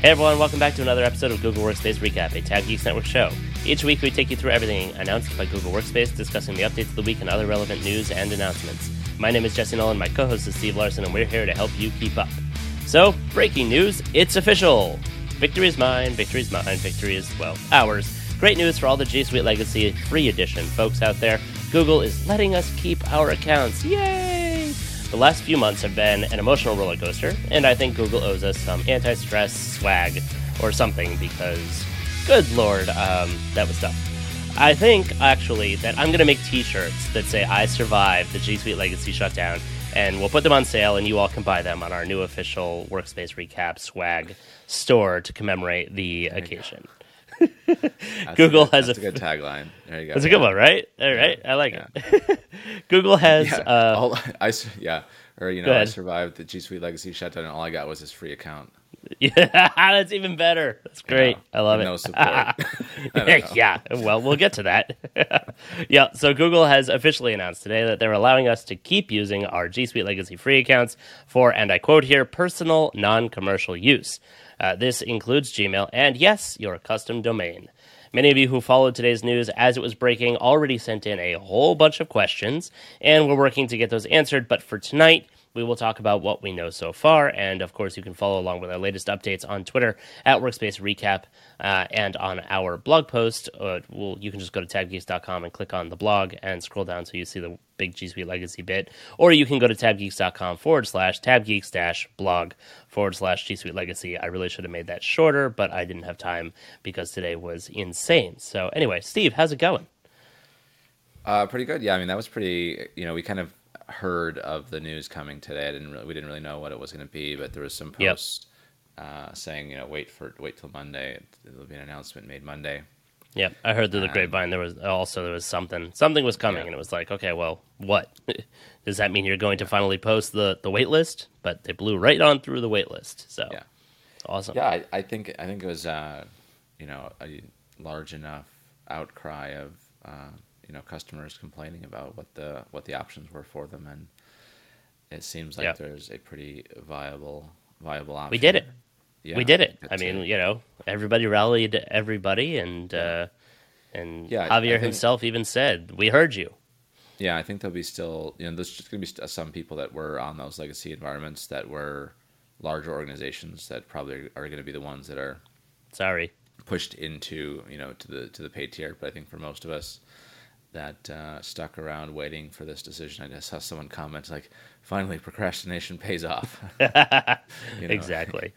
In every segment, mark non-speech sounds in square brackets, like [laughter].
Hey everyone, welcome back to another episode of Google Workspace Recap, a Tab Geeks Network show. Each week we take you through everything announced by Google Workspace, discussing the updates of the week and other relevant news and announcements. My name is Jesse Nolan, my co host is Steve Larson, and we're here to help you keep up. So, breaking news, it's official! Victory is mine, victory is mine, victory is, well, ours. Great news for all the G Suite Legacy free edition folks out there. Google is letting us keep our accounts. Yay! The last few months have been an emotional roller coaster, and I think Google owes us some anti stress swag or something because, good lord, um, that was tough. I think actually that I'm going to make t shirts that say I survived the G Suite Legacy shutdown, and we'll put them on sale, and you all can buy them on our new official Workspace Recap swag store to commemorate the occasion. Google a good, has that's a- a good tagline. There you go. That's a good one, right? All right, I like it. [laughs] Google has Yeah, uh, all, I yeah, or you know, I survived the G Suite Legacy shutdown, and all I got was this free account. Yeah, [laughs] that's even better. That's great. I love it. no support. [laughs] I don't know. yeah, well, we'll get to that. yeah, so Google has officially announced today that they're allowing us to keep using our G Suite Legacy free accounts for, and I quote here, personal, non commercial use. Uh, this includes Gmail and, yes, your custom domain. Many of you who followed today's news as it was breaking already sent in a whole bunch of questions, and we're working to get those answered. But for tonight, we will talk about what we know so far, and of course, you can follow along with our latest updates on Twitter at Workspace Recap uh, and on our blog post. Uh, we'll, you can just go to tabgeeks.com and click on the blog and scroll down so you see the big G Suite Legacy bit, or you can go to tabgeeks.com forward slash tabgeeks dash blog forward slash G Suite Legacy. I really should have made that shorter, but I didn't have time because today was insane. So, anyway, Steve, how's it going? Uh, pretty good. Yeah, I mean that was pretty. You know, we kind of heard of the news coming today. I didn't really, we didn't really know what it was going to be, but there was some Yep. posts uh, saying, you know, wait for wait till Monday. There'll be an announcement made Monday. Yep, I heard through the Um, grapevine there was also there was something something was coming, Yeah. and it was like, okay, well, what [laughs] does that mean? You're going to finally post the the wait list? But they blew right on through the wait list, so Yeah. awesome. Yeah, I, I think I think it was uh, you know a large enough outcry of uh, you know customers complaining about what the what the options were for them, and it seems like Yeah. there's a pretty viable viable option. We did it. Yeah, we did it. I to- mean, you know, everybody rallied everybody, and uh, and Yeah, Javier think- himself even said, "We heard you." yeah, I think there'll be still you know there's just gonna be st- some people that were on those legacy environments that were larger organizations that probably are going to be the ones that are Sorry. pushed into you know to the to the paid tier. But I think for most of us that uh, stuck around waiting for this decision, I just saw someone comment like, "Finally, procrastination pays off." [laughs] Exactly.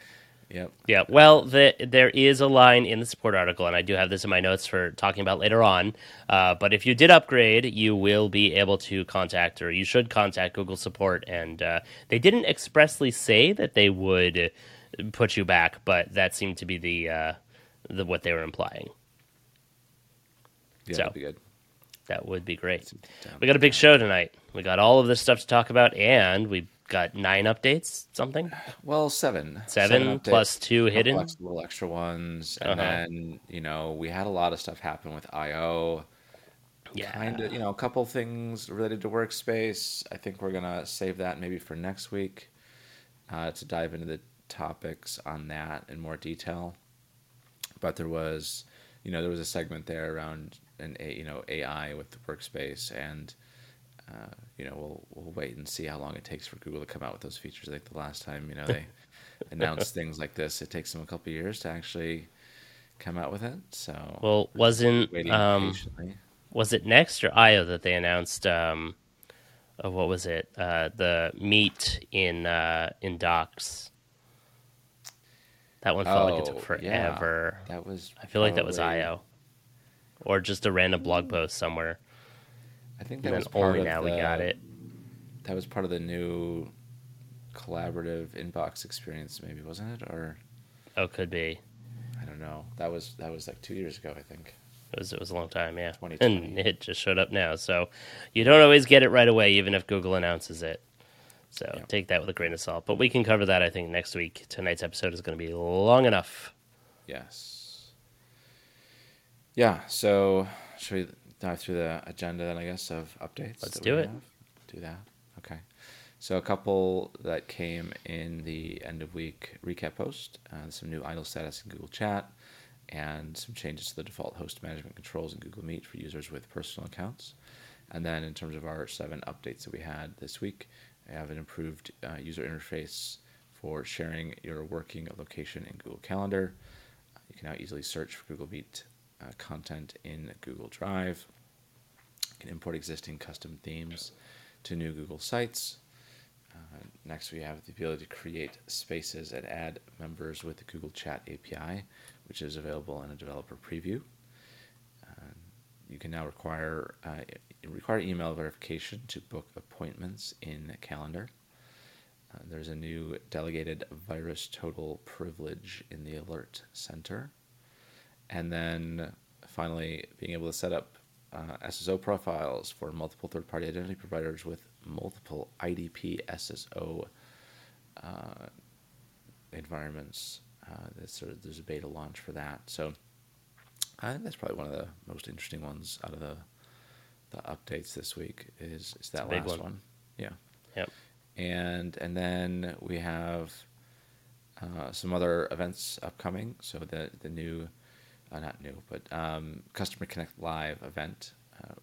Yep. Yeah, well, the, there is a line in the support article, and I do have this in my notes for talking about later on. Uh, but if you did upgrade, you will be able to contact, or you should contact Google support. And uh, they didn't expressly say that they would put you back, but that seemed to be the, uh, the what they were implying. Yeah, So. that'd be good. That would be great. We got a big show tonight. We got all of this stuff to talk about, and we got nine updates, something Well, seven. seven updates, plus two hidden. little extra ones, and Uh-huh. then you know we had a lot of stuff happen with IO. Yeah, kind of you know a couple things related to workspace i think we're gonna save that maybe for next week uh, to dive into the topics on that in more detail but there was you know there was a segment there around an a you know ai with the workspace and uh, you know we'll we'll wait and see how long it takes for google to come out with those features like the last time you know they [laughs] announced things like this it takes them a couple years to actually come out with it so Well, wasn't um, was it Next or IO that they announced? Um, oh, what was it? Uh, the meet in uh, in Docs. That one felt like it took Oh, yeah. forever. that was I feel like that was IO, or just a random blog post somewhere. I think that was part only of now we got it. That was part of the new collaborative inbox experience, maybe wasn't it? Or Oh, could be. I don't know. That was that was like two years ago, I think. It was it was a long time, yeah. And it just showed up now, so you don't always get it right away, even if Google announces it. So Yeah. take that with a grain of salt. But we can cover that, I think, next week. Tonight's episode is going to be long enough. Yes. Yeah. So should we dive through the agenda then? I guess of updates. Let's do it. have? Do that. Okay. So a couple that came in the end of week recap post, uh, some new idle status in Google Chat, and some changes to the default host management controls in Google Meet for users with personal accounts. And then in terms of our seven updates that we had this week, we have an improved uh, user interface for sharing your working location in Google Calendar. You can now easily search for Google Meet uh, content in Google Drive. You can import existing custom themes to new Google sites uh, next, we have the ability to create spaces and add members with the Google Chat API, which is available in a developer preview. Uh, you can now require uh, require email verification to book appointments in Calendar. Uh, there's a new delegated VirusTotal privilege in the Alert Center, and then finally being able to set up uh, SSO profiles for multiple third-party identity providers with multiple IDP SSO uh, environments. Uh, there's, a, there's a beta launch for that. So I think that's probably one of the most interesting ones out of the the updates this week is, is that last one. one. Yeah. Yep. And and then we have uh, some other events upcoming. So the the new, uh, not new, but um, Customer Connect Live event uh,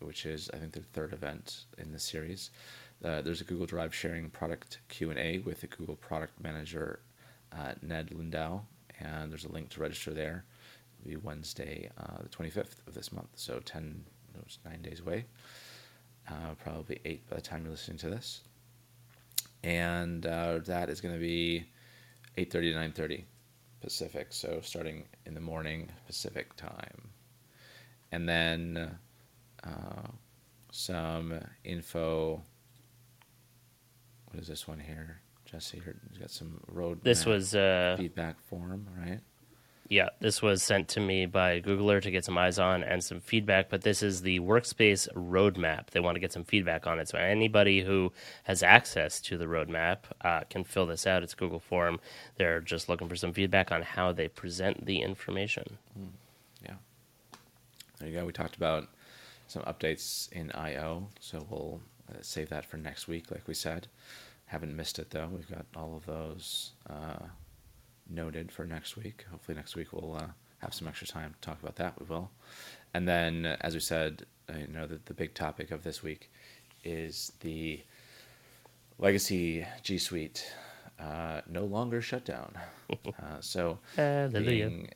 which is I think the third event in the series. Uh, there's a Google Drive sharing product Q and A with the Google Product Manager uh, Ned Lindau, and there's a link to register there. It'll be Wednesday, uh, the 25th of this month, so 10, no, it's nine days away. Uh, probably eight by the time you're listening to this, and that is going to be 8:30 to 9:30 Pacific, so starting in the morning Pacific time, and then uh, some info. What is this one here? Jesse, you got some road. This was uh, feedback form, right? Yeah, this was sent to me by Googler to get some eyes on and some feedback. But this is the workspace roadmap. They want to get some feedback on it. So anybody who has access to the roadmap uh, can fill this out. It's Google form. They're just looking for some feedback on how they present the information. Mm, yeah. There you go. We talked about some updates in IO, so we'll uh, save that for next week, like we said. Haven't missed it though. We've got all of those uh, noted for next week. Hopefully, next week we'll uh, have some extra time to talk about that. We will. And then, as we said, uh, you know, the, the big topic of this week is the legacy G Suite uh, no longer shut down. [laughs] Uh, so being,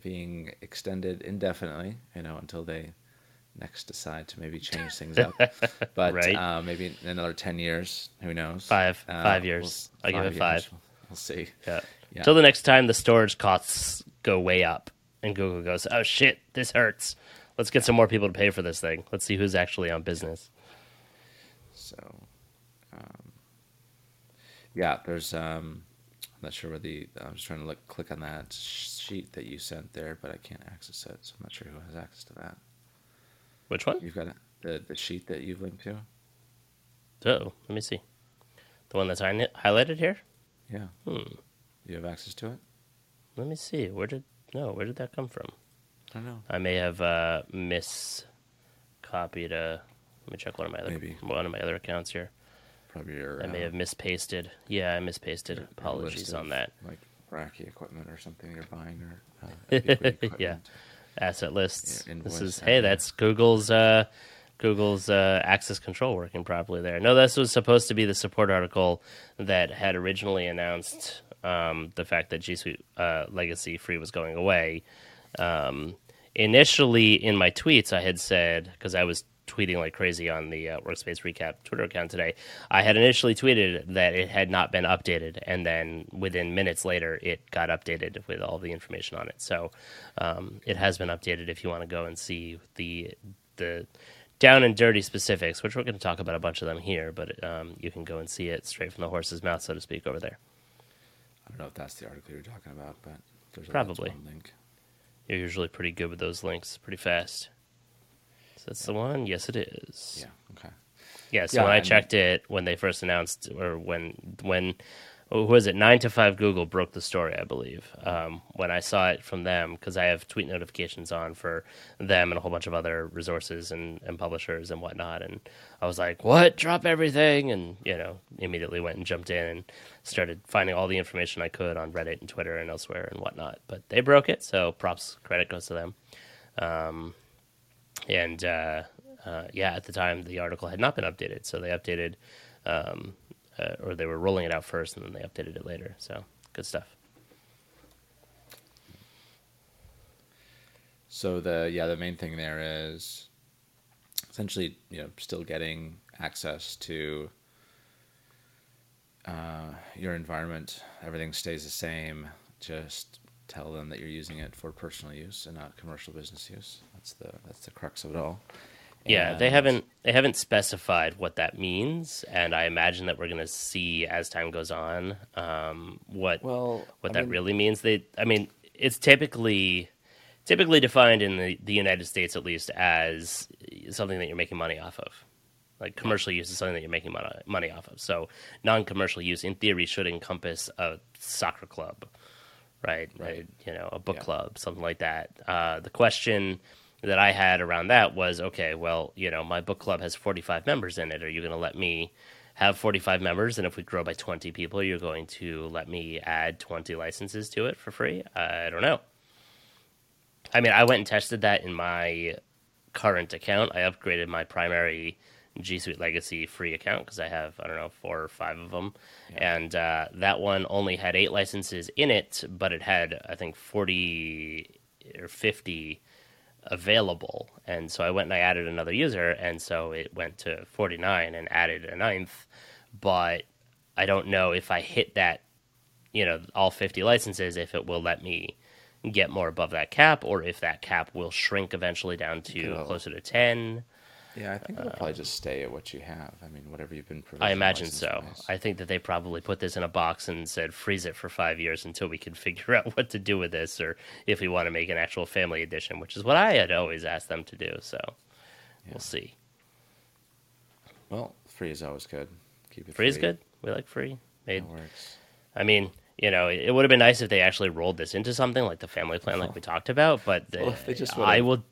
being extended indefinitely, you know, until they next decide to maybe change things up. [laughs] But right. uh, maybe in another ten years, who knows? Five, uh, five years. We'll, I'll give it five. We'll, we'll, see. Yeah. yeah. Till the next time the storage costs go way up, and Google goes, "Oh shit, this hurts. Let's get some more people to pay for this thing. Let's see who's actually on business." So, um, yeah, there's. Um, I'm not sure where the. I'm just trying to look, click on that sheet that you sent there, but I can't access it, so I'm not sure who has access to that. Which one? You've got the the sheet that you've linked to. Oh, let me see. The one that's highlighted here. Yeah. Hmm. You have access to it. Let me see. Where did no? Where did that come from? I don't know. I may have uh, miscopied a. Let me check one of my other Maybe. one of my other accounts here. Probably your. I may uh, have mispasted. Yeah, I mispasted. Your, Apologies on that. Like Racky equipment or something you're buying or. Uh, [laughs] yeah asset lists. Yeah, this is hey, that's Google's uh, Google's uh, access control working properly there. No, this was supposed to be the support article that had originally announced um, the fact that G Suite uh, Legacy Free was going away. Um, initially, in my tweets, I had said because I was tweeting like crazy on the uh, Workspace Recap Twitter account today. I had initially tweeted that it had not been updated, and then within minutes later, it got updated with all the information on it. So um, it has been updated. If you want to go and see the the down and dirty specifics, which we're going to talk about a bunch of them here, but um, you can go and see it straight from the horse's mouth, so to speak, over there. I don't know if that's the article you're talking about, but there's probably link. You're usually pretty good with those links, pretty fast. So that's the one. Yes, it is. Yeah. Okay. Yeah. So yeah, when I checked it when they first announced, or when when who was it? Nine to Five Google broke the story, I believe, um, when I saw it from them because I have tweet notifications on for them and a whole bunch of other resources and, and publishers and whatnot. And I was like, "What? Drop everything!" And you know, immediately went and jumped in and started finding all the information I could on Reddit and Twitter and elsewhere and whatnot. But they broke it, so props credit goes to them. Um, and uh, uh, yeah, at the time the article had not been updated, so they updated. Um, uh, or they were rolling it out first and then they updated it later. So good stuff. So the yeah the main thing there is essentially you know still getting access to uh, your environment. Everything stays the same. Just tell them that you're using it for personal use and not commercial business use. That's the that's the crux of it all. Yeah, they haven't they haven't specified what that means, and I imagine that we're going to see as time goes on um, what well what I that mean- really means. They, I mean, it's typically typically defined in the, the United States at least as something that you're making money off of. Like commercial use is something that you're making money money off of. So non-commercial use, in theory, should encompass a soccer club, right? Right. A, you know, a book Yeah. club, something like that. Uh, the question that I had around that was, okay, well, you know, my book club has 45 members in it. Are you going to let me have 45 members? And if we grow by 20 people, you're going to let me add 20 licenses to it for free? I don't know. I mean, I went and tested that in my current account. I upgraded my primary G Suite Legacy free account because I have, I don't know, four or five of them. And uh, that one only had eight licenses in it, but it had, I think, 40 or 50 available. And so I went and I added another user, and so it went to 49 and added a ninth. But I don't know if I hit that, you know, all 50 licenses, if it will let me get more above that cap, or if that cap will shrink eventually down to It'll- closer to 10. Yeah, I think it'll probably just stay at what you have. I mean, whatever you've been. Providing. I imagine so. wise. I think that they probably put this in a box and said freeze it for five years until we can [laughs] figure out what to do with this, or if we want to make an actual family edition, which is what I had always asked them to do. So Yeah. we'll see. Well, free is always good. Keep it Free is good. We like free. Made. That works. I mean, you know, it, would have been nice if they actually rolled this into something like the family plan, like oh. we talked about. But the, Well, if they just I will.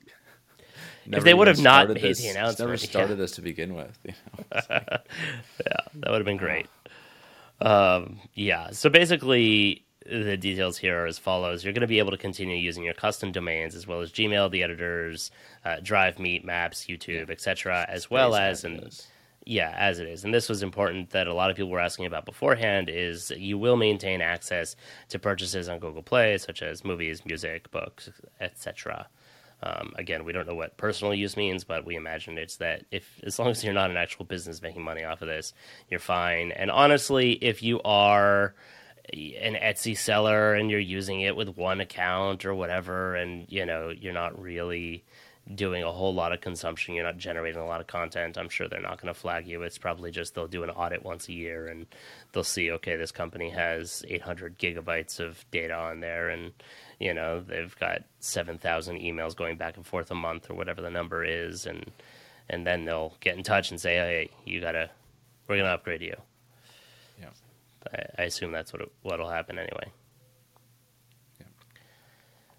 Never they would have not made this, the announcement. Never started yeah. this to begin with. You know? [laughs] Like, That would have been great. Um, yeah. So basically, the details here are as follows: You're going to be able to continue using your custom domains as well as Gmail, the editors, uh, Drive, Meet, Maps, YouTube, etc., as well as as and yeah, as it is. And this was important that a lot of people were asking about beforehand is you will maintain access to purchases on Google Play, such as movies, music, books, etc. Um, again, we don't know what personal use means, but we imagine it's that if as long as you're not an actual business making money off of this, you're fine. And honestly, if you are an Etsy seller and you're using it with one account or whatever, and you know you're not really doing a whole lot of consumption, you're not generating a lot of content. I'm sure they're not going to flag you. It's probably just they'll do an audit once a year and they'll see, okay, this company has 800 gigabytes of data on there, and you know they've got 7,000 emails going back and forth a month or whatever the number is, and and then they'll get in touch and say, hey, you gotta, we're gonna upgrade you. yeah. I, I assume that's what it, what'll happen anyway.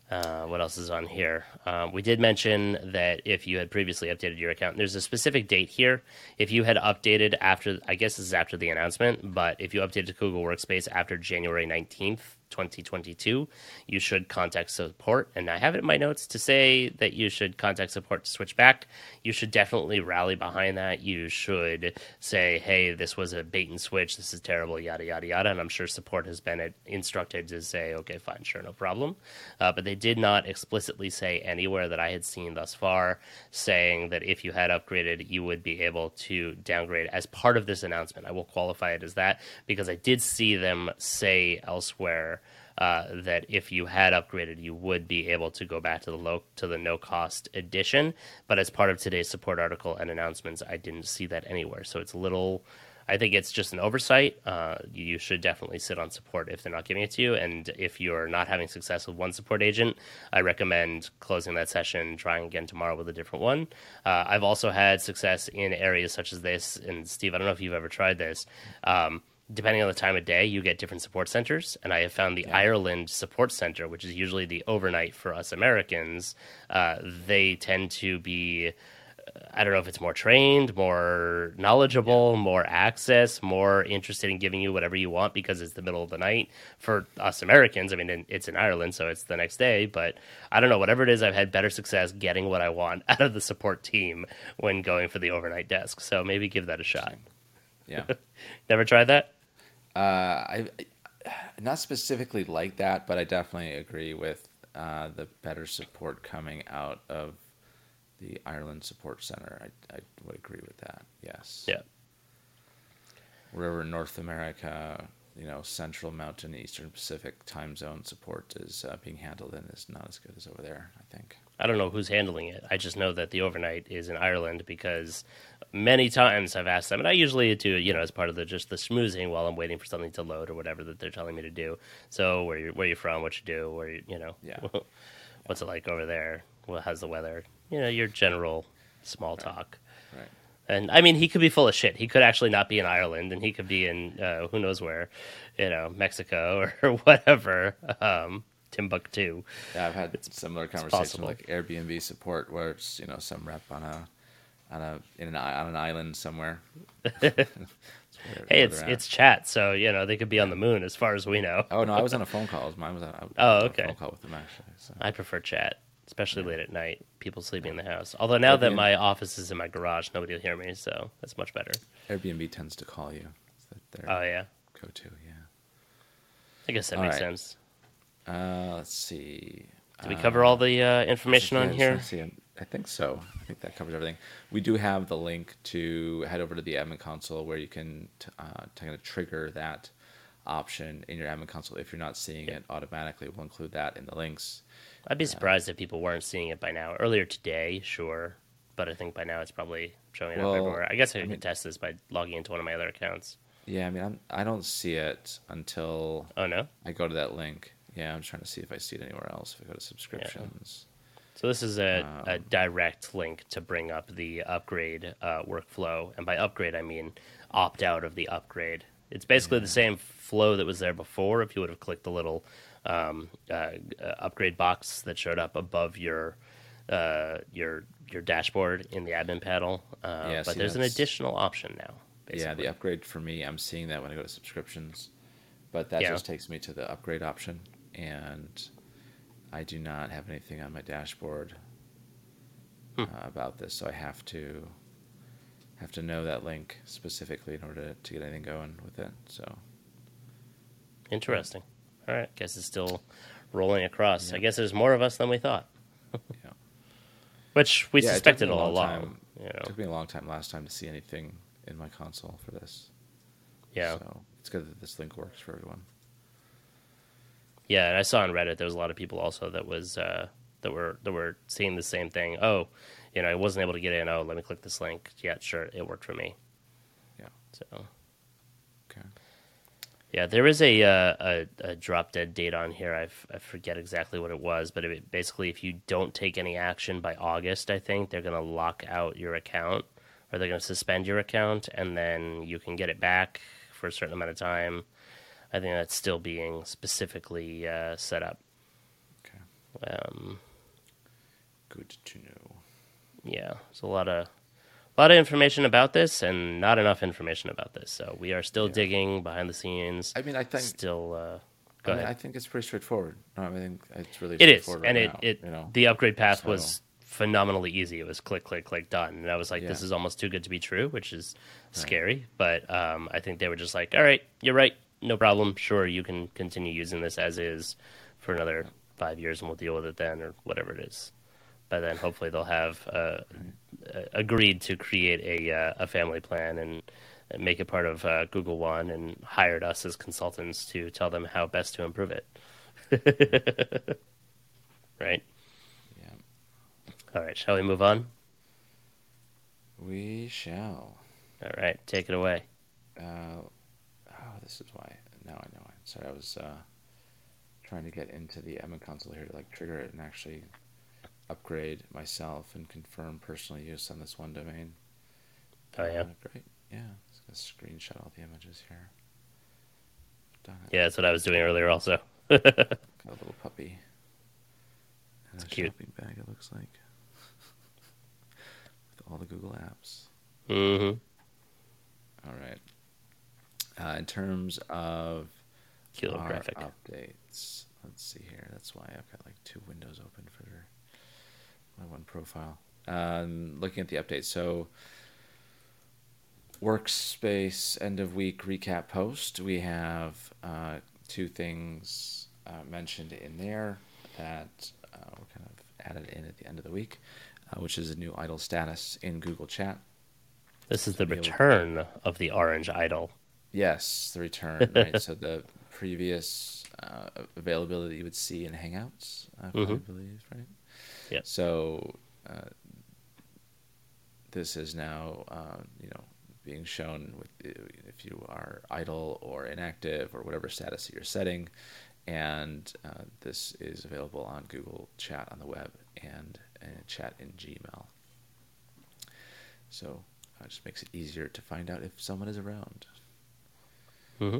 Uh, what else is on here? Um, we did mention that if you had previously updated your account, there's a specific date here. If you had updated after, I guess this is after the announcement, but if you updated to Google Workspace after January 19th, 2022, you should contact support. And I have it in my notes to say that you should contact support to switch back. You should definitely rally behind that. You should say, hey, this was a bait and switch. This is terrible, yada, yada, yada. And I'm sure support has been instructed to say, okay, fine, sure, no problem. Uh, but they did not explicitly say anywhere that I had seen thus far saying that if you had upgraded, you would be able to downgrade as part of this announcement. I will qualify it as that because I did see them say elsewhere uh, that if you had upgraded, you would be able to go back to the low to the no cost edition. But as part of today's support article and announcements, I didn't see that anywhere. So it's a little. I think it's just an oversight. Uh, you should definitely sit on support if they're not giving it to you. And if you're not having success with one support agent, I recommend closing that session, trying again tomorrow with a different one. Uh, I've also had success in areas such as this. And Steve, I don't know if you've ever tried this. Um, depending on the time of day, you get different support centers. And I have found the Yeah. Ireland support center, which is usually the overnight for us Americans, uh, they tend to be. I don't know if it's more trained, more knowledgeable, more access, more interested in giving you whatever you want because it's the middle of the night. For us Americans, I mean, in- it's in Ireland, so it's the next day. But I don't know, whatever it is, I've had better success getting what I want [laughs] out of the support team when going for the overnight desk. So maybe give that a shot. Yeah. [laughs] Never tried that? Uh, I not specifically like that, but I definitely agree with uh, the better support coming out of the Ireland Support Center. I, I would agree with that. Yes. Yeah. Wherever North America, you know, Central Mountain, Eastern Pacific time zone support is uh, being handled and is not as good as over there. I think. I don't know who's handling it. I just know that the overnight is in Ireland because many times I've asked them, and I usually do it, you know, as part of the just the smoozing while I'm waiting for something to load or whatever that they're telling me to do. So where you where you from, what you do, where you you know, Yeah. [laughs] what's it like over there? Well, how's the weather? You know, your general small talk. Right. And I mean, he could be full of shit. He could actually not be in Ireland, and he could be in uh, who knows where, you know, Mexico [laughs] or whatever, um, Timbuktu. Yeah, I've had similar conversations like Airbnb support, where it's you know some rep on a on a in an on an island somewhere. [laughs] It's Hey, it's it's chat, so you know they could be on the moon as far as we know. Oh no, I was on a [laughs] phone call. Mine was on, I Oh, okay. a phone call with them actually. So. I prefer chat, especially late at night. People sleeping in the house. Although now that my office is in my garage, nobody will hear me, so that's much better. Airbnb tends to call you. Oh yeah, go-to. Yeah. I guess that All makes right. sense. Uh, let's see. Did we cover all the uh, information Yeah, on here? I think so. I think that covers everything. We do have the link to head over to the admin console where you can t- uh, kind of trigger that option in your admin console. If you're not seeing it automatically, we'll include that in the links. I'd be surprised if people weren't seeing it by now. Earlier today, sure, but I think by now it's probably showing Well, up everywhere. I guess I, I could mean- test this by logging into one of my other accounts. Yeah, I mean, I'm, I don't see it until Oh no! I go to that link. Yeah, I'm trying to see if I see it anywhere else. If I go to subscriptions. So this is a, a Um, direct link to bring up the upgrade uh, workflow, and by upgrade I mean opt out of the upgrade. It's basically the same flow that was there before. If you would have clicked the little um, uh, upgrade box that showed up above your uh, your your dashboard in the admin panel, uh, Yeah, but see, there's an additional option now. Yeah, the upgrade for me, I'm seeing that when I go to subscriptions, but that Yeah. just takes me to the upgrade option, and I do not have anything on my dashboard Hmm. uh, about this, so I have to have to know that link specifically in order to, to get anything going with it. So Interesting. All right, guess it's still rolling across. I guess there's more of us than we thought, [laughs] yeah, which we Yeah, suspected a all along. time. You it took me a long time last time to see anything in my console for this. Yeah. so it's good that this link works for everyone. Yeah, and I saw on Reddit there was a lot of people also that was uh, that were that were seeing the same thing. Oh, you know, I wasn't able to get in. Oh, let me click this link. Yeah, sure, it worked for me. Yeah. So Okay. yeah, there is a uh, a, a drop dead date on here. I, f- I forget exactly what it was, but it, basically, if you don't take any action by August, I think they're gonna lock out your account, or they're gonna suspend your account, and then you can get it back for a certain amount of time. I think that's still being specifically uh, set up. Okay. Um, Good to know. yeah, there's a lot of a lot of information about this, and not enough information about this. So we are still Yeah. digging behind the scenes. I mean, I think still, uh, go I, mean, ahead. I think it's pretty straightforward. No, I think it's really It is, straightforward and right it, now, it you know. the upgrade path So- was phenomenally easy. It was click, click, click, done, and I was like, this is almost too good to be true, which is scary. But um, I think they were just like, all right, you're right, no problem. Sure, you can continue using this as is for another five years, and we'll deal with it then, or whatever it is. By then, hopefully, they'll have uh, uh, agreed to create a uh, a family plan and. Make it part of uh, Google One and hired us as consultants to tell them how best to improve it. [laughs] right? yeah, All right, shall we move on? we shall. All right, take it away. Uh, this is why. Now I know. it. Sorry, I was uh, trying to get into the admin console here to like trigger it and actually upgrade myself and confirm personal use on this one domain. Oh yeah, Uh, great. Yeah, just gonna screenshot all the images here. Yeah, that's what I was doing earlier. Also, [laughs] Got a little puppy. A cute. shopping bag, it looks like. [laughs] With all the Google apps. Mm-hmm. All right. Uh, in terms of cute our graphic. updates, let's see here. That's why I've got like two windows open for my one profile. Um, looking at the updates, so workspace end of week recap post. We have uh, two things uh, mentioned in there that uh, were kind of added in at the end of the week, uh, which is a new idle status in Google Chat. This is the return of the orange idle. Yes, the return. right. So the previous uh, availability you would see in Hangouts, I Mhm. believe, right? Yep. So uh, this is now, uh, you know, being shown with if you are idle or inactive or whatever status that you're setting, and uh, this is available on Google Chat on the web and, and Chat in Gmail. So uh, it just makes it easier to find out if someone is around. Hmm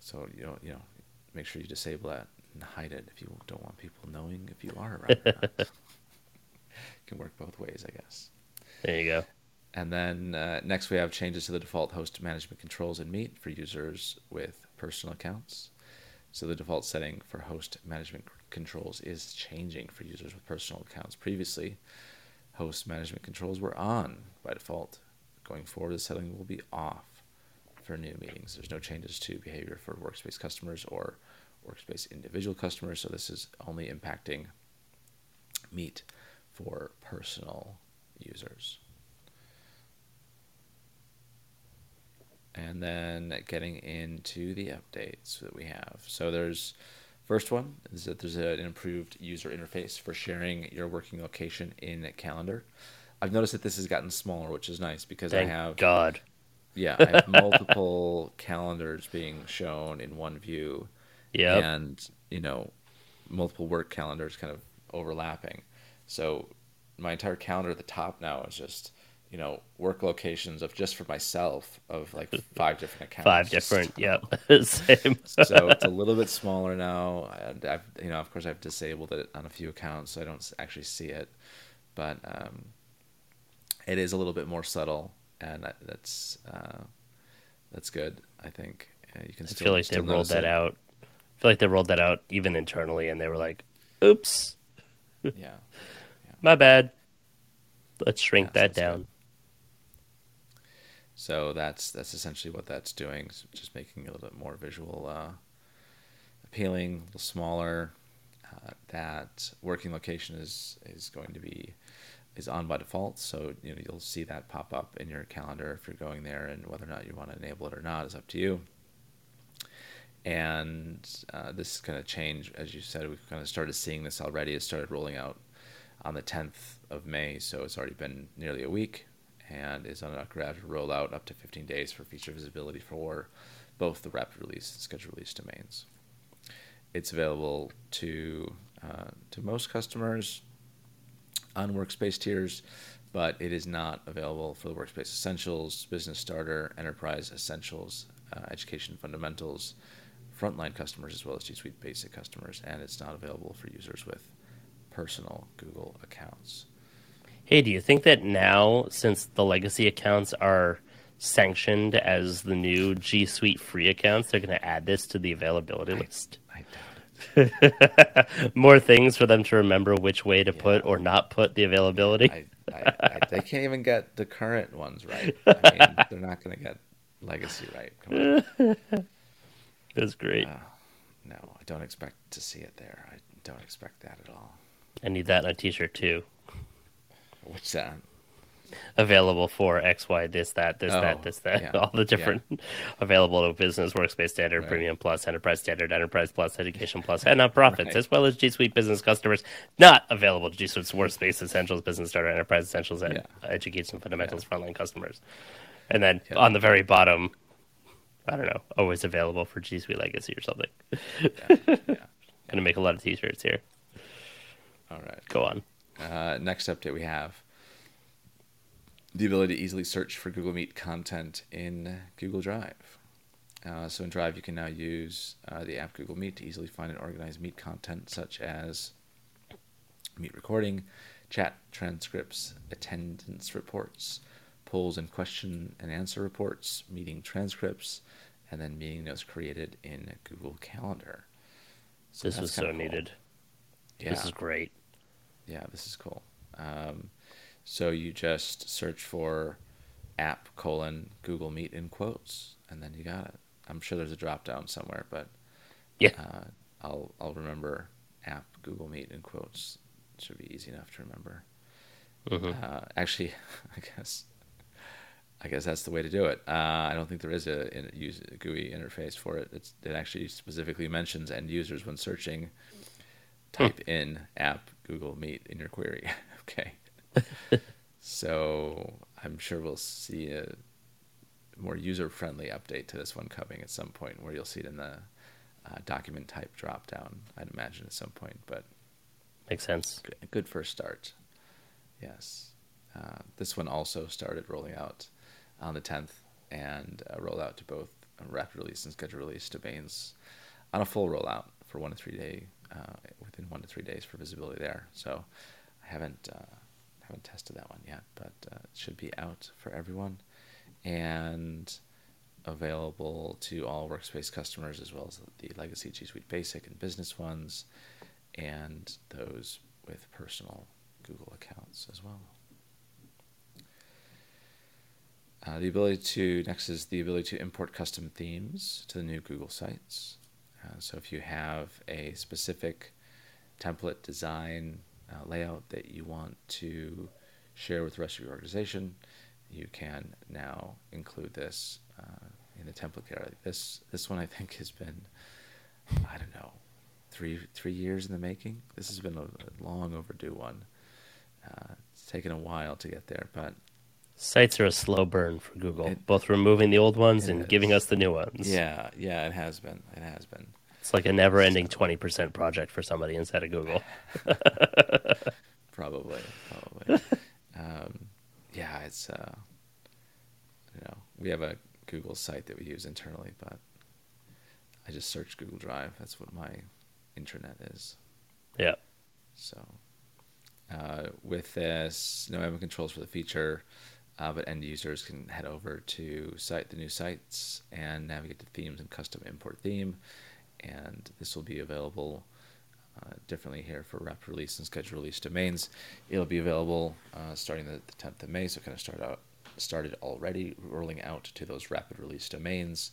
So you know, you know, make sure you disable that and hide it if you don't want people knowing if you are around. or not. [laughs] [laughs] Can work both ways, I guess. There you go. And then uh, next we have changes to the default host management controls in Meet for users with personal accounts. So the default setting for host management c- controls is changing for users with personal accounts. Previously, host management controls were on by default. Going forward, the setting will be off for new meetings. There's no changes to behavior for workspace customers or workspace individual customers. So this is only impacting Meet for personal users. and then getting into the updates that we have. So there's first one is that there's an improved user interface for sharing your working location in Calendar. I've noticed that this has gotten smaller, which is nice because Thank I have God. Yeah I have multiple [laughs] calendars being shown in one view, Yep. and you know multiple work calendars kind of overlapping. So my entire calendar at the top now is just you know work locations of just for myself of like [laughs] five different accounts. Five different. [laughs] Yep. Same. so it's a little bit smaller now. And I've, you know, of course, I've disabled it on a few accounts, so I don't actually see it. But um, it is a little bit more subtle, and that- that's uh, that's good. I think uh, you can. I Still, feel like they rolled that it. out. I feel like they rolled that out even internally, and they were like, "Oops, Yeah, [laughs] my bad. Let's shrink Yeah, that down." good. so that's that's essentially what that's doing. Just making it a little bit more visual, uh, appealing, a little smaller. Uh, that working location is is going to be is on by default, so you know you'll see that pop up in your calendar if you're going there, and whether or not you want to enable it or not is up to you. And uh, this is going to change, as you said. We've kind of started seeing this already. It started rolling out on the 10th of May, so it's already been nearly a week, and is on a gradual rollout up to 15 days for feature visibility for both the rapid release and scheduled release domains. It's available to uh, to most customers on Workspace tiers, but it is not available for the Workspace Essentials, Business Starter, Enterprise Essentials, uh, Education Fundamentals, frontline customers, as well as G Suite Basic customers, and it's not available for users with personal Google accounts. Hey, do you think that now, since the legacy accounts are sanctioned as the new G Suite free accounts, they're going to add this to the availability list? [laughs] More things for them to remember which way to put or not put the availability. I, I, I, they can't even get the current ones right. I [laughs] mean, they're not going to get legacy right. Come on. [laughs] That's great. Uh, no, I don't expect to see it there. I don't expect that at all. I need that on a T-shirt too. What's that? Available for X, Y, this, that, this, Oh, that, this, that. yeah, [laughs] All the different [laughs] available to Business Workspace Standard, Right. Premium Plus, Enterprise Standard, Enterprise Plus, Education Plus, [laughs] and nonprofits, Right. as well as G Suite Business customers not available to G Suite Workspace Essentials, Business Starter, Enterprise Essentials, and Yeah. Education Fundamentals frontline customers. And then Yeah. on the very bottom, I don't know, always available for G Suite Legacy or something. Yeah, yeah. Gonna make a lot of T-shirts here. All right. Go on. Uh, next update we have the ability to easily search for Google Meet content in Google Drive. Uh, so in Drive, you can now use uh, the app Google Meet to easily find and organize Meet content such as Meet recording, chat transcripts, attendance reports, polls and question and answer reports, meeting transcripts, and then meeting notes created in Google Calendar. So this was so cool. needed. Yeah. This is great. Yeah, this is cool. Um, so you just search for app colon Google Meet in quotes, and then you got it. I'm sure there's a drop down somewhere, but yeah, uh, I'll I'll remember app Google Meet in quotes. It should be easy enough to remember. Mm-hmm. Uh, actually, [laughs] I guess I guess that's the way to do it. Uh, I don't think there is a, a, GUI interface for it. It's, it actually specifically mentions end users when searching. Type hmm. in app Google Meet in your query. [laughs] okay. [laughs] so I'm sure we'll see a more user friendly update to this one coming at some point where you'll see it in the uh, document type drop down, I'd imagine at some point. But makes sense. Good, good first start. Yes. Uh, this one also started rolling out on the 10th and uh, roll out to both rapid release and scheduled release domains on a full rollout for one to three day uh, within one to three days for visibility there. So I haven't uh, haven't tested that one yet, but uh, it should be out for everyone and available to all workspace customers as well as the legacy G Suite Basic and business ones, and those with personal Google accounts as well. Uh, the ability to next is the ability to import custom themes to the new Google sites. Uh, so if you have a specific template design uh, layout that you want to share with the rest of your organization, you can now include this uh, in the template gallery. This this one I think has been I don't know three three years in the making. This has been a, a long overdue one. Uh, it's taken a while to get there, but Sites are a slow burn for Google, it, both removing the old ones and is. giving us the new ones. Yeah, yeah, it has been. It has been. It's like a never-ending twenty percent project for somebody inside of Google. [laughs] probably, probably. um, yeah, it's. Uh, you know, we have a Google site that we use internally, but I just search Google Drive. That's what my internet is. Yeah. So, uh, with this, no admin controls for the feature uh, but end users can head over to site the new sites and navigate to themes and custom import theme. And this will be available uh, differently here for rapid release and scheduled release domains. It'll be available uh, starting the, the, 10th of May, so kind of start out started already rolling out to those rapid release domains.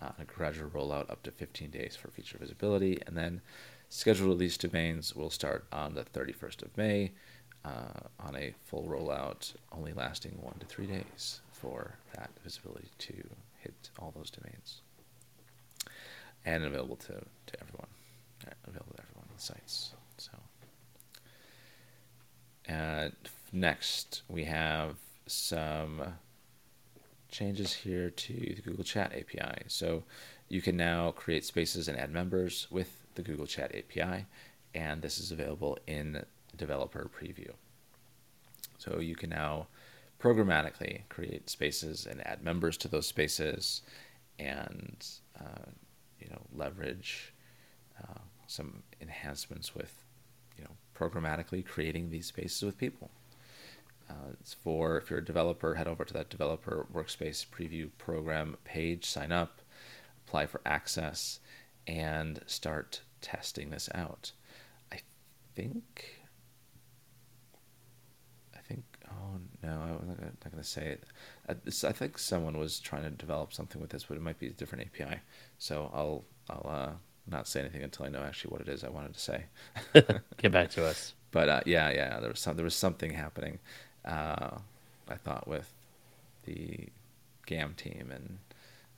Uh, a gradual rollout up to 15 days for feature visibility, and then scheduled release domains will start on the 31st of May uh, on a full rollout, only lasting one to three days for that visibility to hit all those domains. And available to, to everyone, available to everyone on the sites. So, and next we have some changes here to the Google Chat API. So you can now create spaces and add members with the Google Chat API, and this is available in developer preview. So you can now programmatically create spaces and add members to those spaces and uh, you know leverage uh, some enhancements with you know programmatically creating these spaces with people. Uh, it's for if you're a developer, head over to that developer workspace preview program page, sign up, apply for access, and start testing this out. I think Oh no, I'm not gonna, say it. I, I, think someone was trying to develop something with this, but it might be a different API. So I'll I'll uh, not say anything until I know actually what it is I wanted to say. [laughs] Get back to us. But uh, yeah, yeah, there was some there was something happening. Uh, I thought with the GAM team and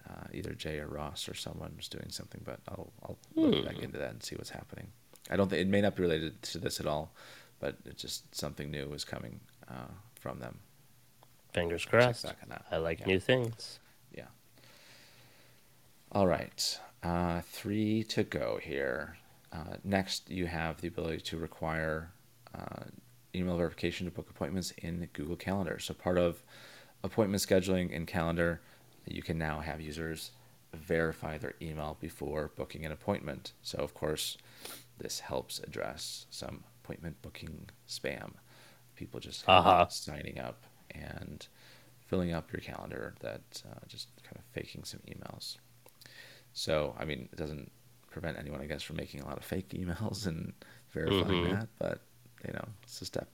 uh, either Jay or Ross or someone was doing something, but I'll I'll look hmm. back into that and see what's happening. I don't think it may not be related to this at all, but it's just something new is coming uh, from them. Fingers crossed. I like yeah. new things. Yeah. All right. Uh, three to go here. Uh, next, you have the ability to require uh, email verification to book appointments in Google Calendar. So, part of appointment scheduling in Calendar, you can now have users verify their email before booking an appointment. So, of course, this helps address some appointment booking spam. People just Uh-huh. signing up and filling up your calendar that uh, just kind of faking some emails. So, I mean, it doesn't prevent anyone, I guess, from making a lot of fake emails and verifying Mhm. that, but you know, it's a step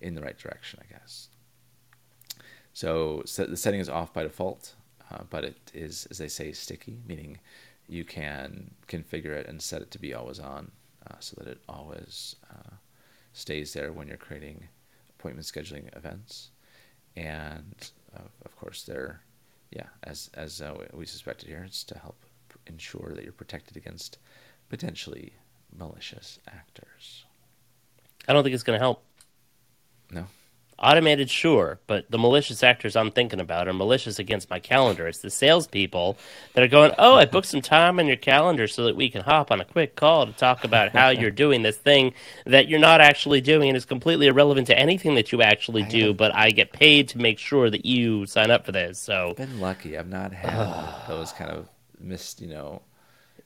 in the right direction, I guess. So, so the setting is off by default, uh, but it is, as they say, sticky, meaning you can configure it and set it to be always on, uh, so that it always uh, stays there when you're creating appointment scheduling events. And uh, of course, they're yeah, as as uh, we suspected here, it's to help ensure that you're protected against potentially malicious actors. I don't think it's going to help. No, Automated, sure, but the malicious actors I'm thinking about are malicious against my calendar. It's the salespeople that are going, "Oh, I booked some time on your calendar so that we can hop on a quick call to talk about how [laughs] you're doing this thing that you're not actually doing and is completely irrelevant to anything that you actually I do. have- But I get paid to make sure that you sign up for this. So I've been lucky. I've not had [sighs] those kind of missed, you know,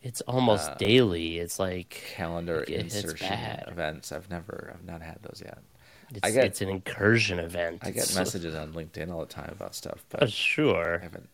it's almost Uh, daily. It's like calendar It- insertion events. I've never, I've not had those yet. It's, I get- it's an incursion event. I get messages on LinkedIn all the time about stuff, but oh, sure. I haven't.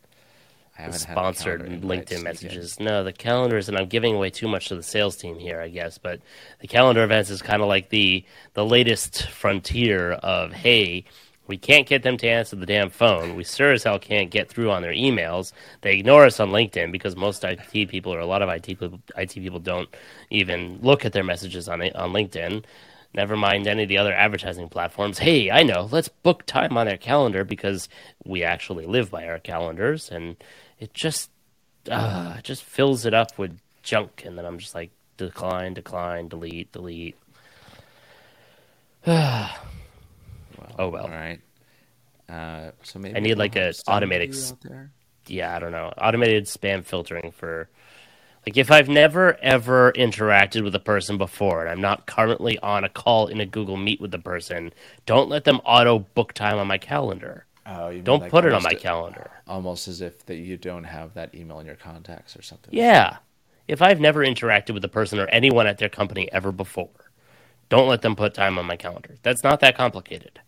I haven't sponsored had a calendar invite LinkedIn messages. No, the calendars, and I'm giving away too much to the sales team here, I guess. But the calendar events is kind of like the the latest frontier of hey, we can't get them to answer the damn phone. We sure as hell can't get through on their emails. They ignore us on LinkedIn because most IT people or a lot of IT people IT people don't even look at their messages on on LinkedIn. Never mind any of the other advertising platforms. Hey, I know. Let's book time on their calendar because we actually live by our calendars, and it just uh, it just fills it up with junk, and then I'm just like decline, decline, delete, delete. Well, [sighs] Oh, well. All right. Uh, so maybe I need, like, have a automatic of you s- out there. Yeah, I don't know. Automated spam filtering for like if I've never ever interacted with a person before and I'm not currently on a call in a Google Meet with the person, don't let them auto book time on my calendar. Oh, you Don't like put it on my calendar. Almost as if that you don't have that email in your contacts or something. Yeah. If I've never interacted with a person or anyone at their company ever before, don't let them put time on my calendar. That's not that complicated.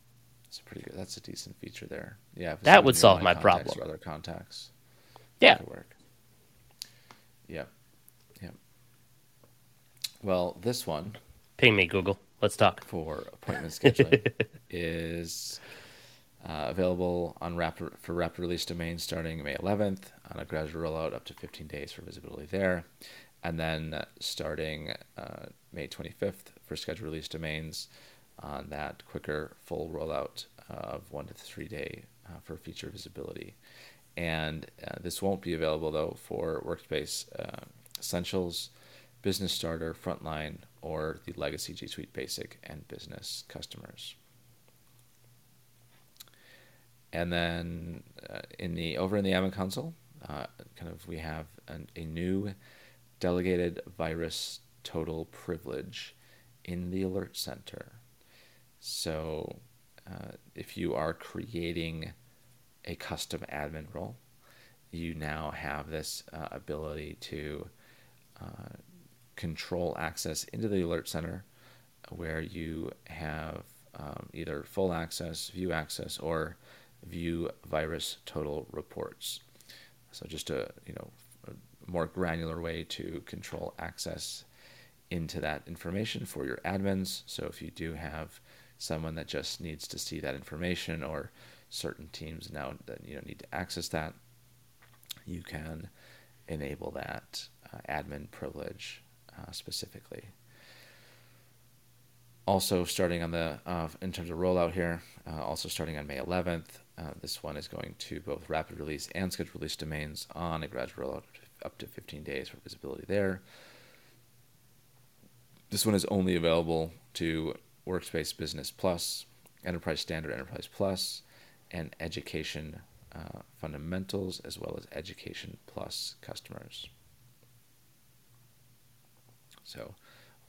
A pretty good. That's a decent feature there. Yeah, That would solve line my problem. Or other contacts. Yeah. Could work. Yep. Well, this one Ping me, Google. Let's talk. for appointment scheduling [laughs] is uh, available on rapid, for rapid release domains starting May 11th on a gradual rollout up to 15 days for visibility there. And then uh, starting uh, May 25th for scheduled release domains on that quicker full rollout of one to three day uh, for feature visibility. And uh, this won't be available though for Workspace uh, Essentials, Business Starter, Frontline, or the Legacy G Suite Basic and Business customers. And then uh, in the over in the admin console, uh, kind of we have an, a new delegated virus total privilege in the alert center. So uh, if you are creating a custom admin role, you now have this uh, ability to uh, control access into the alert center where you have um, either full access, view access, or view VirusTotal reports. So just a you know a more granular way to control access into that information for your admins. So if you do have someone that just needs to see that information, or certain teams now that you know need to access that, you can enable that uh, admin privilege uh, specifically. Also, starting on the uh, in terms of rollout here, uh, also starting on May 11th, uh, this one is going to both rapid release and scheduled release domains on a gradual rollout up to 15 days for visibility there. This one is only available to Workspace Business Plus, Enterprise Standard, Enterprise Plus, and Education uh, Fundamentals, as well as Education Plus customers. So,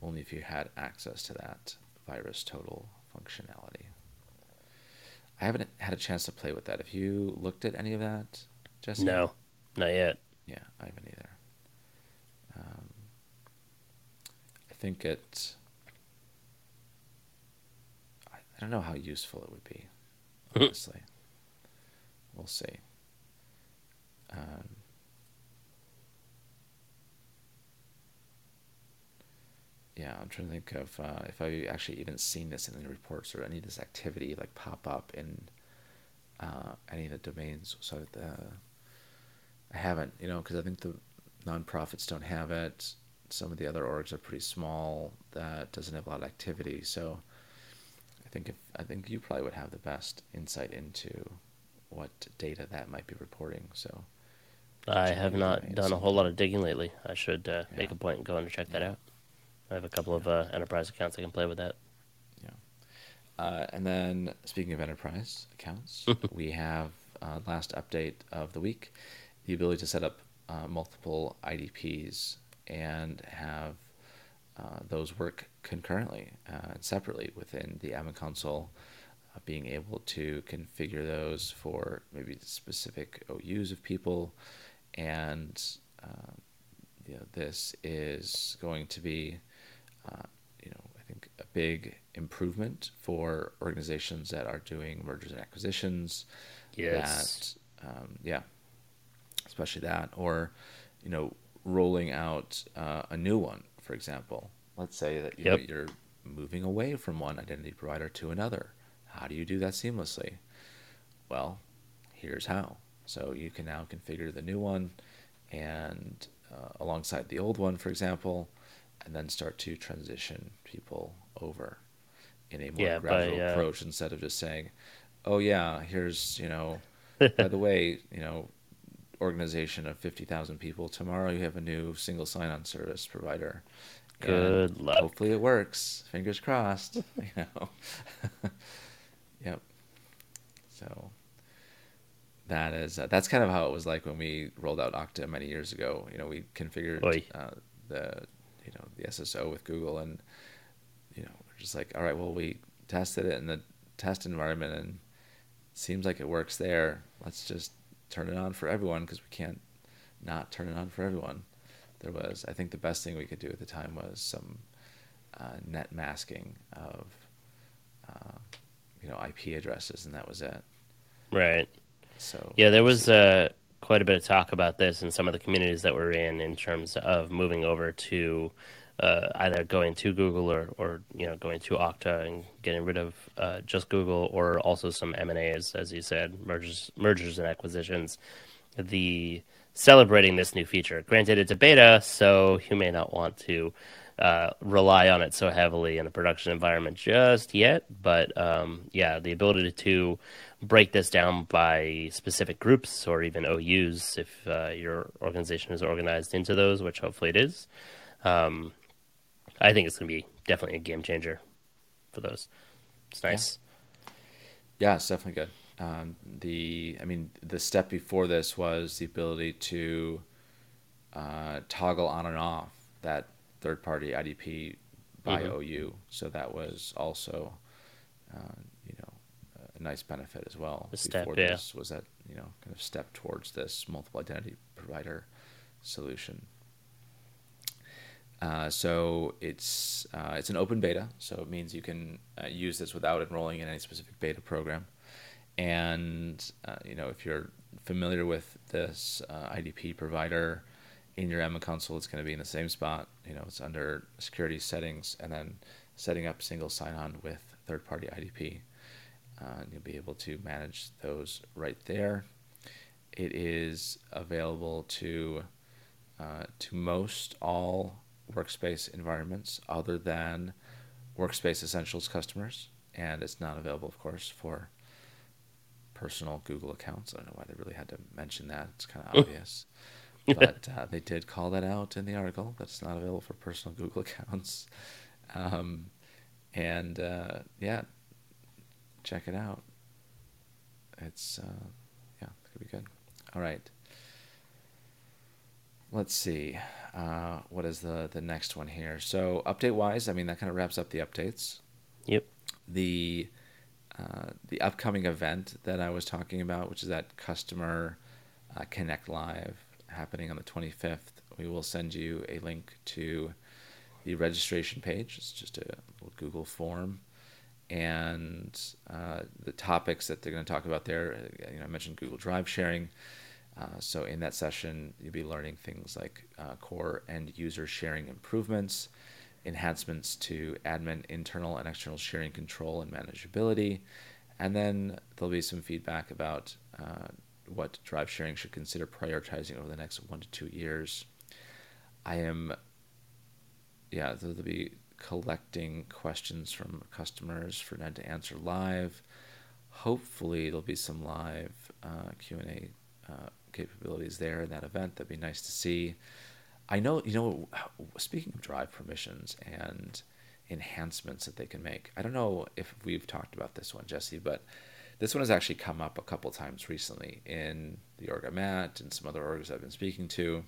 only if you had access to that VirusTotal functionality. I haven't had a chance to play with that. Have you looked at any of that, Jesse? No, not yet. Yeah, I haven't either. Um, I think it. I, I don't know how useful it would be. [laughs] Honestly, we'll see. Um, yeah, I'm trying to think of uh, if I've actually even seen this in any reports or any of this activity like pop up in uh, any of the domains. So the, I haven't, you know, because I think the nonprofits don't have it. Some of the other orgs are pretty small. That doesn't have a lot of activity. So I think if I think you probably would have the best insight into what data that might be reporting. So I have not done a whole lot of digging lately. I should uh, make a point and go and check that out. I have a couple of uh, enterprise accounts I can play with that. Yeah. Uh, and then speaking of enterprise accounts, [laughs] we have uh, last update of the week the ability to set up uh, multiple IDPs and have uh, those work concurrently uh, and separately within the admin console. being able to configure those for maybe specific OUs of people, and you know, this is going to be uh, you know, I think a big improvement for organizations that are doing mergers and acquisitions. Yes. That, um, yeah, especially that, or you know, rolling out uh, a new one, for example. Let's say that you yep. know, you're moving away from one identity provider to another. How do you do that seamlessly? Well, here's how. So you can now configure the new one and uh, alongside the old one, for example, and then start to transition people over in a more yeah, gradual by, uh... approach instead of just saying, "Oh yeah, here's you know, [laughs] by the way, you know, organization of fifty thousand people. Tomorrow you have a new single sign-on service provider. Good and luck. Hopefully it works. Fingers crossed. [laughs] you know. [laughs] yep. So that is uh, that's kind of how it was like when we rolled out Okta many years ago. You know, we configured uh, the you know the SSO with Google, and you know we're just like, all right, well we tested it in the test environment, and seems like it works there. Let's just turn it on for everyone because we can't not turn it on for everyone. There was, I think, the best thing we could do at the time was some uh, net masking of uh, you know IP addresses, and that was it. Right. So yeah, there was uh, quite a bit of talk about this in some of the communities that we're in, in terms of moving over to uh, either going to Google or, or you know going to Okta and getting rid of uh, just Google, or also some M and A's, as you said, mergers, mergers and acquisitions. The celebrating this new feature. Granted, it's a beta, so you may not want to uh, rely on it so heavily in a production environment just yet. But um, yeah, the ability to break this down by specific groups or even OUs, if uh, your organization is organized into those, which hopefully it is, um, I think it's going to be definitely a game changer for those. It's nice. Yeah, yeah it's definitely good. Um, the, I mean, the step before this was the ability to uh, toggle on and off that third-party IDP by mm-hmm. OU. So that was also, uh, you know, a nice benefit as well. Step, before yeah. this was that you know kind of step towards this multiple identity provider solution. Uh, so it's uh, it's an open beta, so it means you can uh, use this without enrolling in any specific beta program. And uh, you know if you're familiar with this uh, IDP provider in your admin console, it's going to be in the same spot. You know it's under security settings, and then setting up single sign-on with third-party IDP. Uh, and you'll be able to manage those right there. It is available to to most all workspace environments other than Workspace Essentials customers, and it's not available, of course, for personal Google accounts. I don't know why they really had to mention that. It's kind of [laughs] obvious. but uh, they did call that out in the article that's not available for personal Google [laughs] accounts. Um, and uh, yeah, check it out. It's, uh, yeah, going to be good. All right let's see. Uh, what is the the next one here? So update wise, I mean that kind of wraps up the updates. Yep. The uh, the upcoming event that I was talking about, which is that customer uh, Connect Live, happening on the 25th, we will send you a link to the registration page. It's just a Google form. And uh, the topics that they're going to talk about there, uh, you know, I mentioned Google Drive sharing. Uh, so in that session, you'll be learning things like uh, core end user sharing improvements, enhancements to admin internal and external sharing control and manageability, and then there'll be some feedback about uh, what drive sharing should consider prioritizing over the next one to two years. I am, yeah, there'll be collecting questions from customers for Ned to answer live. Hopefully, there'll be some live uh, Q and A uh, capabilities there in that event. That'd be nice to see. I know, you know, speaking of drive permissions and enhancements that they can make, I don't know if we've talked about this one, Jesse, but this one has actually come up a couple times recently in the org I'm at and some other orgs I've been speaking to.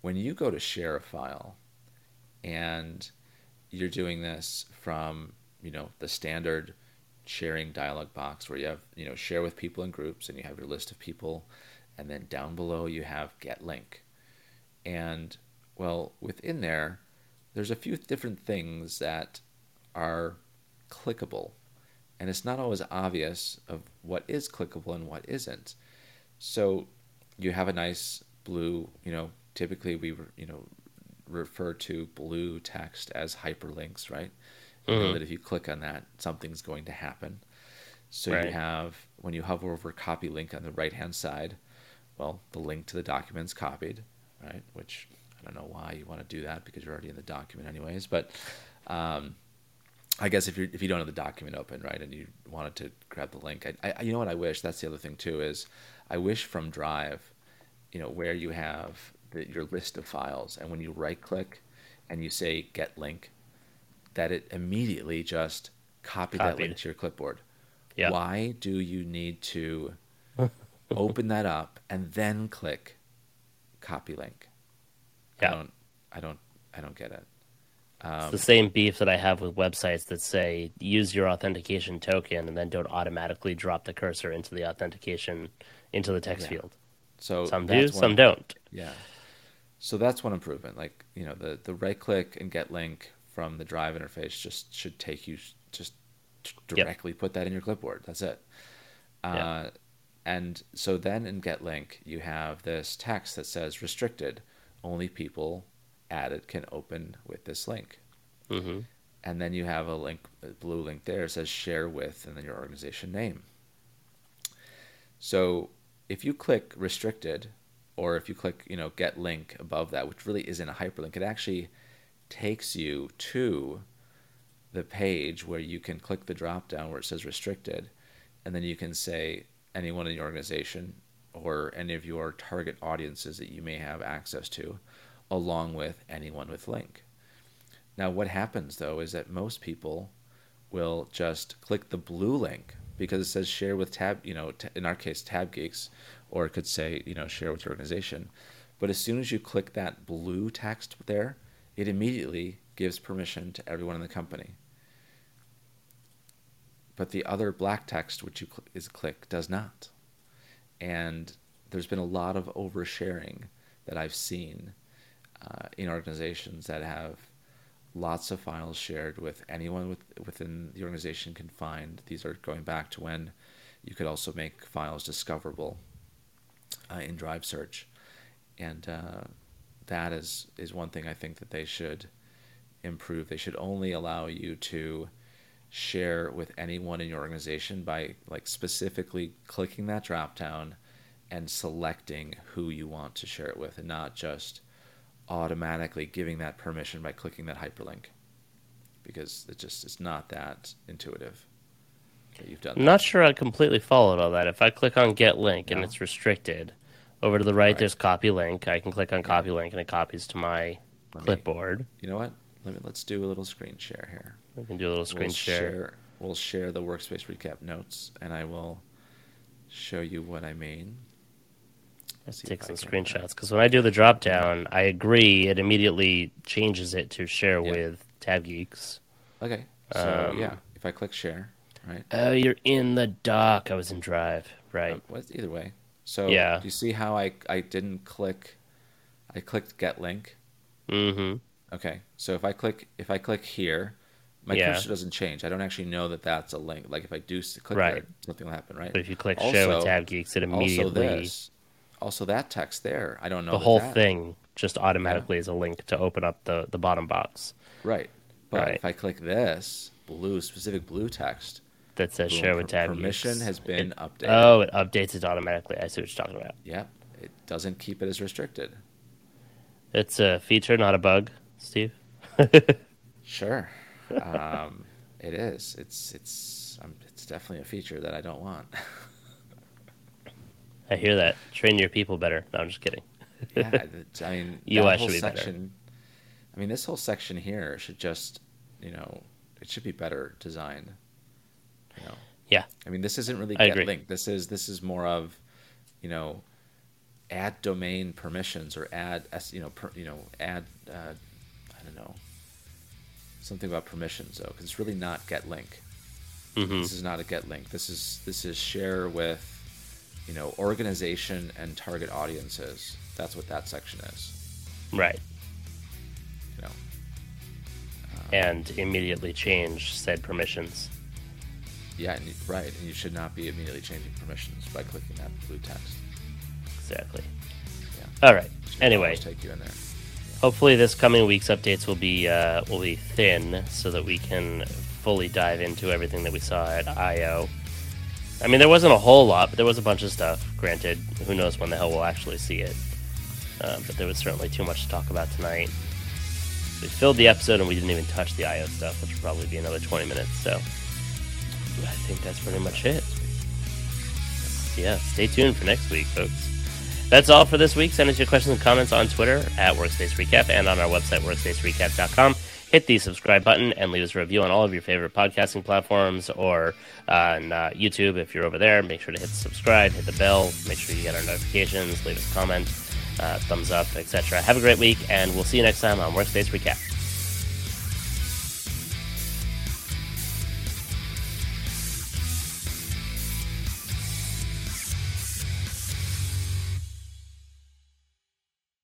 When you go to share a file and you're doing this from, you know, the standard sharing dialog box where you have, you know, share with people in groups and you have your list of people and then down below you have get link and well, within there, there's a few different things that are clickable. And it's not always obvious of what is clickable and what isn't. So you have a nice blue, you know, typically we, you know, refer to blue text as hyperlinks, right? You mm-hmm. know that if you click on that, something's going to happen. So right. you have, when you hover over copy link on the right hand side, well, the link to the document's copied right? Which I don't know why you want to do that because you're already in the document anyways. But um, I guess if you if you don't have the document open, right, and you wanted to grab the link, I, I, you know what I wish. That's the other thing too is I wish from Drive, you know, where you have the, your list of files, and when you right click and you say Get Link, that it immediately just copy Copied. that link to your clipboard. Yep. Why do you need to [laughs] open that up and then click copy link. Yeah. I don't I don't I don't get it. Um, it's the same beef that I have with websites that say use your authentication token and then don't automatically drop the cursor into the authentication into the text yeah. field. So some do, some don't. Yeah. So that's one improvement. Like you know, the the right click and get link from the drive interface just should take you just directly yep. put that in your clipboard. That's it. Uh, and so then in get link, you have this text that says restricted. Only people added can open with this link. Mm-hmm. And then you have a link, a blue link there, says share with, and then your organization name. So if you click restricted, or if you click, you know, get link above that, which really isn't a hyperlink, it actually takes you to the page where you can click the drop down where it says restricted, and then you can say anyone in your organization or any of your target audiences that you may have access to, along with anyone with link. Now, what happens though is that most people will just click the blue link because it says share with tab, you know, in our case, Tab Geeks, or it could say, you know, share with your organization. But as soon as you click that blue text there, it immediately gives permission to everyone in the company but the other black text, which you cl- is click, does not. And there's been a lot of oversharing that I've seen uh, in organizations that have lots of files shared with anyone with, within the organization can find. These are going back to when you could also make files discoverable uh, in Drive Search, and uh, that is is one thing I think that they should improve. They should only allow you to share with anyone in your organization by like specifically clicking that drop down and selecting who you want to share it with and not just automatically giving that permission by clicking that hyperlink. Because it just it's not that intuitive you've done. I'm not sure I completely followed all that. If I click on get link no. and it's restricted, over to the right, right, there's copy link. I can click on copy link and it copies to my Let clipboard. You know what? Let me, let's do a little screen share here. We can do a little screen we'll share. share. We'll share the workspace recap notes, and I will show you what I mean. Let's take some screenshots because when I do the drop down, I agree. It immediately changes it to share yeah. with Tab Geeks. Okay. So um, yeah, if I click share, right? Oh, you're in the doc. I was in Drive, right? Uh, either way. So Yeah. do you see how I I didn't click? I clicked get link. Mm-hmm. Okay, so if I click if I click here, my Yeah. cursor doesn't change. I don't actually know that that's a link. Like if I do click Right. there, something will happen, right? But if you click show Also- at Tab Geeks, it immediately. also this, also that text there. I don't know the that whole that- thing just automatically is a link to open up the the bottom box Right, but Right. if I click this blue specific blue text, that says boom, per- at Tab permission Geeks. has been It- updated. Oh, it updates it automatically. I see what you're talking about. Yep, it doesn't keep it as restricted. It's a feature, not a bug, Steve. [laughs] Sure, um, [laughs] it is. It's it's um, it's definitely a feature that I don't want. [laughs] I hear that. Train your people better. No, I'm just kidding. yeah, I mean, UI should be better. I mean, this whole section here should just, you know, it should be better designed. You know, Yeah. I mean, this isn't really get agree. link. This is this is more of, you know, add domain permissions or add s you know per, you know add uh, I don't know something about permissions though because it's really not get link. hmm This is not a get link. This is this is share with, you know, organization and target audiences. That's what that section is. Right. You know, And immediately change said permissions. Yeah, and you- right. And you should not be immediately changing permissions by clicking that blue text. Exactly. Yeah. All right. Anyway, take you in there. hopefully this coming week's updates will be uh, will be thin so that we can fully dive into everything that we saw at I/O. I mean, there wasn't a whole lot, but there was a bunch of stuff. Granted, who knows when the hell we'll actually see it? Uh, but there was certainly too much to talk about tonight. We filled the episode and we didn't even touch the I/O stuff, which will probably be another 20 minutes. So I think that's pretty much it. Yeah, stay tuned for next week, folks. That's all for this week. Send us your questions and comments on Twitter at Workspace Recap and on our website, workspacerecap.com. Hit the subscribe button and leave us a review on all of your favorite podcasting platforms or on uh, YouTube if you're over there. Make sure to hit subscribe, hit the bell, make sure you get our notifications, leave us a comment, uh, thumbs up, etc. Have a great week, and we'll see you next time on Workspace Recap.